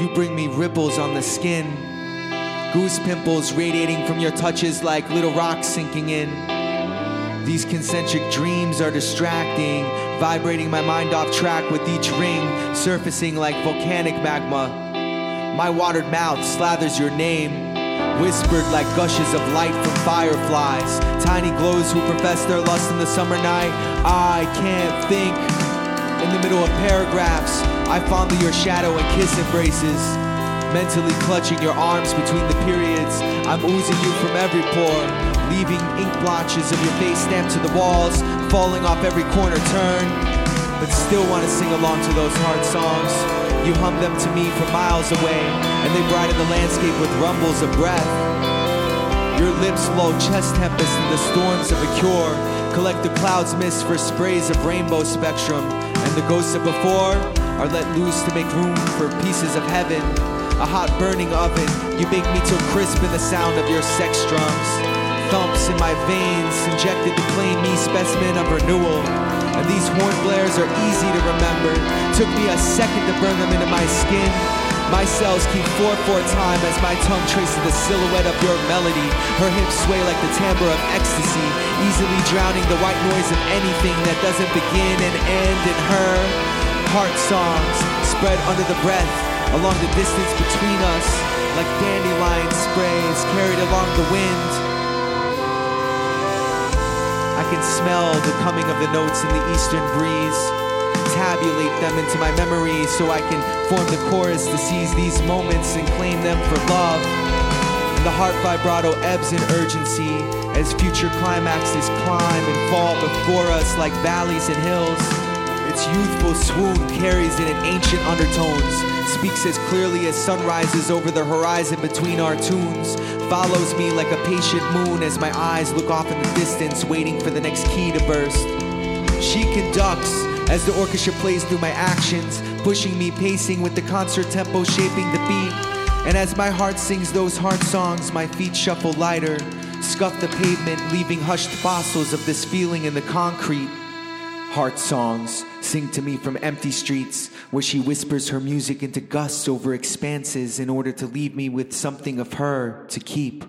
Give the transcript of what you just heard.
You bring me ripples on the skin, goose pimples radiating from your touches like little rocks sinking in. These concentric dreams are distracting, vibrating my mind off track with each ring surfacing like volcanic magma. My watered mouth slathers your name, whispered like gushes of light from fireflies, tiny glows who profess their lust in the summer night. I can't think. In the middle of paragraphs, I fondle your shadow and kiss embraces. Mentally clutching your arms between the periods, I'm oozing you from every pore, leaving ink blotches of your face stamped to the walls, falling off every corner turn. But still want to sing along to those hard songs. You hum them to me from miles away, and they brighten the landscape with rumbles of breath. Your lips lull chest tempest in the storms of a cure. Collect the clouds mist for sprays of rainbow spectrum, and the ghosts of before are let loose to make room for pieces of heaven. A hot burning oven, you make me till crisp in the sound of your sex drums. Thumps in my veins, injected to claim me specimen of renewal. And these horn blares are easy to remember. Took me a second to burn them into my skin. My cells keep four four time as my tongue traces the silhouette of your melody. Her hips sway like the timbre of ecstasy, easily drowning the white noise of anything that doesn't begin and end in her. Heart songs spread under the breath along the distance between us, like dandelion sprays carried along the wind. I can smell the coming of the notes in the eastern breeze. Tabulate them into my memory so I can form the chorus to seize these moments and claim them for love. And the heart vibrato ebbs in urgency as future climaxes climb and fall before us like valleys and hills. Its youthful swoon carries in an ancient undertones, speaks as clearly as sunrises over the horizon between our tunes, follows me like a patient moon as my eyes look off in the distance, waiting for the next key to burst. She conducts as the orchestra plays through my actions, pushing me pacing with the concert tempo shaping the beat. And as my heart sings those heart songs, my feet shuffle lighter, scuff the pavement, leaving hushed fossils of this feeling in the concrete. Heart songs sing to me from empty streets where she whispers her music into gusts over expanses in order to leave me with something of her to keep.